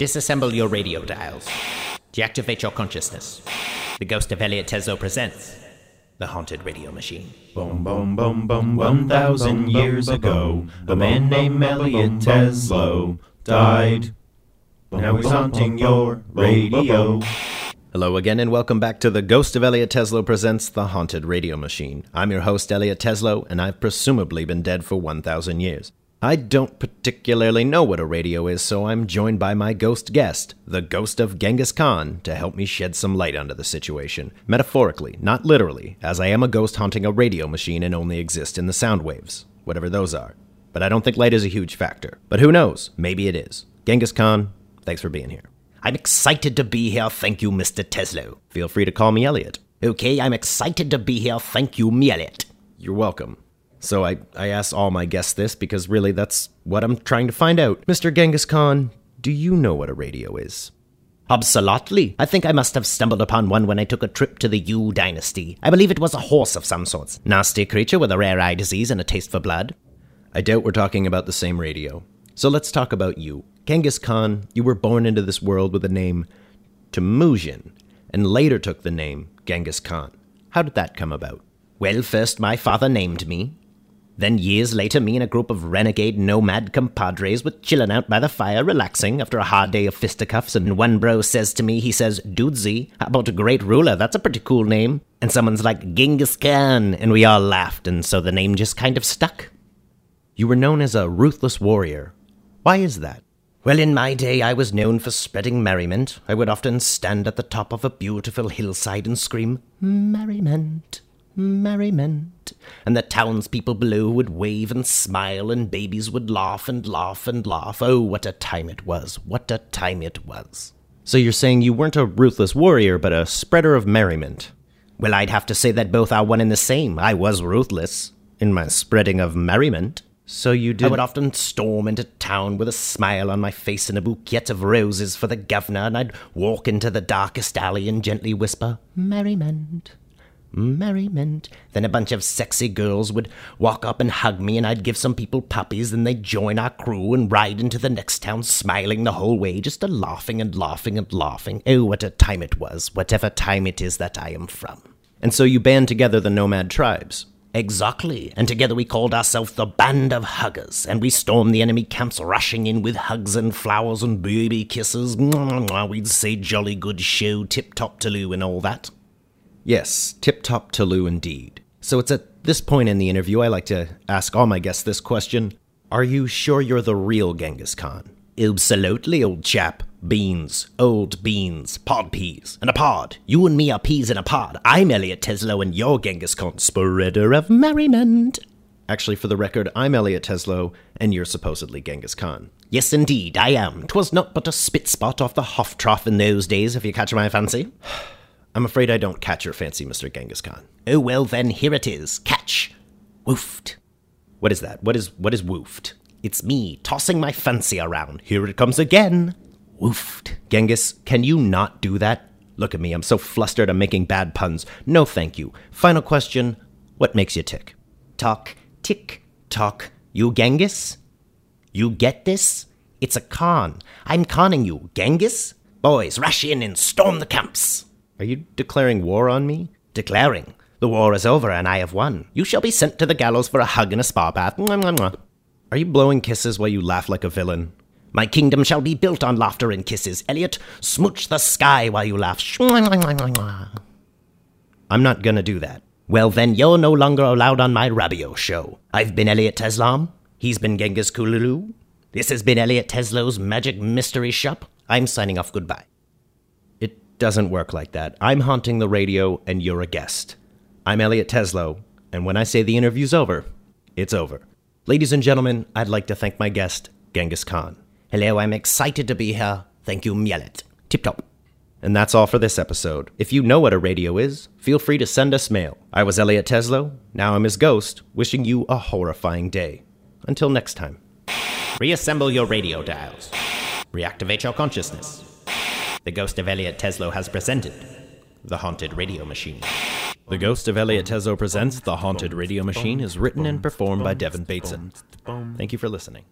Disassemble your radio dials. Deactivate your consciousness. The Ghost of Elliot Teslo presents The Haunted Radio Machine. Boom, boom, boom, boom, one thousand years ago, a man named Elliot Teslo died. Now he's haunting your radio. Hello again, and welcome back to the Ghost of Elliot Teslo presents The Haunted Radio Machine. I'm your host, Elliot Teslo, and I've presumably been dead for 1,000 years. I don't particularly know what a radio is, so I'm joined by my ghost guest, the ghost of Genghis Khan, to help me shed some light onto the situation. Metaphorically, not literally, as I am a ghost haunting a radio machine and only exist in the sound waves, whatever those are. But I don't think light is a huge factor. But who knows? Maybe it is. Genghis Khan, thanks for being here. I'm excited to be here. Thank you, Mr. Tesla. Feel free to call me Elliot. Okay, I'm excited to be here. Thank you, me Elliot. You're welcome. So I, I asked all my guests this because really that's what I'm trying to find out. Mr. Genghis Khan, do you know what a radio is? Absolutely. I think I must have stumbled upon one when I took a trip to the Yu Dynasty. I believe it was a horse of some sorts. Nasty creature with a rare eye disease and a taste for blood. I doubt we're talking about the same radio. So let's talk about you. Genghis Khan, you were born into this world with the name Temujin, and later took the name Genghis Khan. How did that come about? Well, first my father named me, then years later, me and a group of renegade nomad compadres were chilling out by the fire, relaxing after a hard day of fisticuffs, and one bro says to me, he says, Dudesy, how about a great ruler? That's a pretty cool name. And someone's like, Genghis Khan, and we all laughed, and so the name just kind of stuck. You were known as a ruthless warrior. Why is that? Well, in my day, I was known for spreading merriment. I would often stand at the top of a beautiful hillside and scream, Merriment merriment. And the townspeople below would wave and smile, and babies would laugh and laugh and laugh. Oh, what a time it was! What a time it was! So you're saying you weren't a ruthless warrior, but a spreader of merriment? Well, I'd have to say that both are one and the same. I was ruthless in my spreading of merriment. So you did. I would often storm into town with a smile on my face and a bouquet of roses for the governor, and I'd walk into the darkest alley and gently whisper, Merriment merriment. Then a bunch of sexy girls would walk up and hug me, and I'd give some people puppies, and they'd join our crew and ride into the next town smiling the whole way, just a laughing and laughing and laughing. Oh, what a time it was, whatever time it is that I am from. And so you band together the nomad tribes. Exactly, and together we called ourselves the Band of Huggers, and we stormed the enemy camps, rushing in with hugs and flowers and baby kisses. We'd say jolly good show, tip top to and all that. Yes, tip top Tulu indeed. So it's at this point in the interview I like to ask all my guests this question Are you sure you're the real Genghis Khan? Absolutely, old chap. Beans, old beans, pod peas, and a pod. You and me are peas in a pod. I'm Elliot Teslo, and you're Genghis Khan, spreader of merriment. Actually, for the record, I'm Elliot Teslo, and you're supposedly Genghis Khan. Yes, indeed, I am. 'Twas not but a spit spot off the Hoff trough in those days, if you catch my fancy. I'm afraid I don't catch your fancy, Mr. Genghis Khan. Oh well then, here it is. Catch. Woofed. What is that? What is what is woofed? It's me tossing my fancy around. Here it comes again. Woofed. Genghis, can you not do that? Look at me, I'm so flustered I'm making bad puns. No thank you. Final question. What makes you tick? Talk, tick, tock. You Genghis? You get this? It's a con. I'm conning you, Genghis. Boys, rush in and storm the camps. Are you declaring war on me? Declaring. The war is over and I have won. You shall be sent to the gallows for a hug and a spa bath. Mwah, mwah, mwah. Are you blowing kisses while you laugh like a villain? My kingdom shall be built on laughter and kisses. Elliot, smooch the sky while you laugh. I'm not gonna do that. Well, then you're no longer allowed on my Rabio show. I've been Elliot Teslam. He's been Genghis Kululu. This has been Elliot Teslo's Magic Mystery Shop. I'm signing off. Goodbye doesn't work like that. I'm haunting the radio and you're a guest. I'm Elliot Teslo, and when I say the interview's over, it's over. Ladies and gentlemen, I'd like to thank my guest, Genghis Khan. Hello, I'm excited to be here. Thank you, Mielet. Tip top. And that's all for this episode. If you know what a radio is, feel free to send us mail. I was Elliot Teslo, now I'm his ghost, wishing you a horrifying day. Until next time. Reassemble your radio dials. Reactivate your consciousness the Ghost of Elliot Teslo has presented The Haunted Radio Machine. The Ghost of Elliot Teslo presents The Haunted Radio Machine is written and performed by Devin Bateson. Thank you for listening.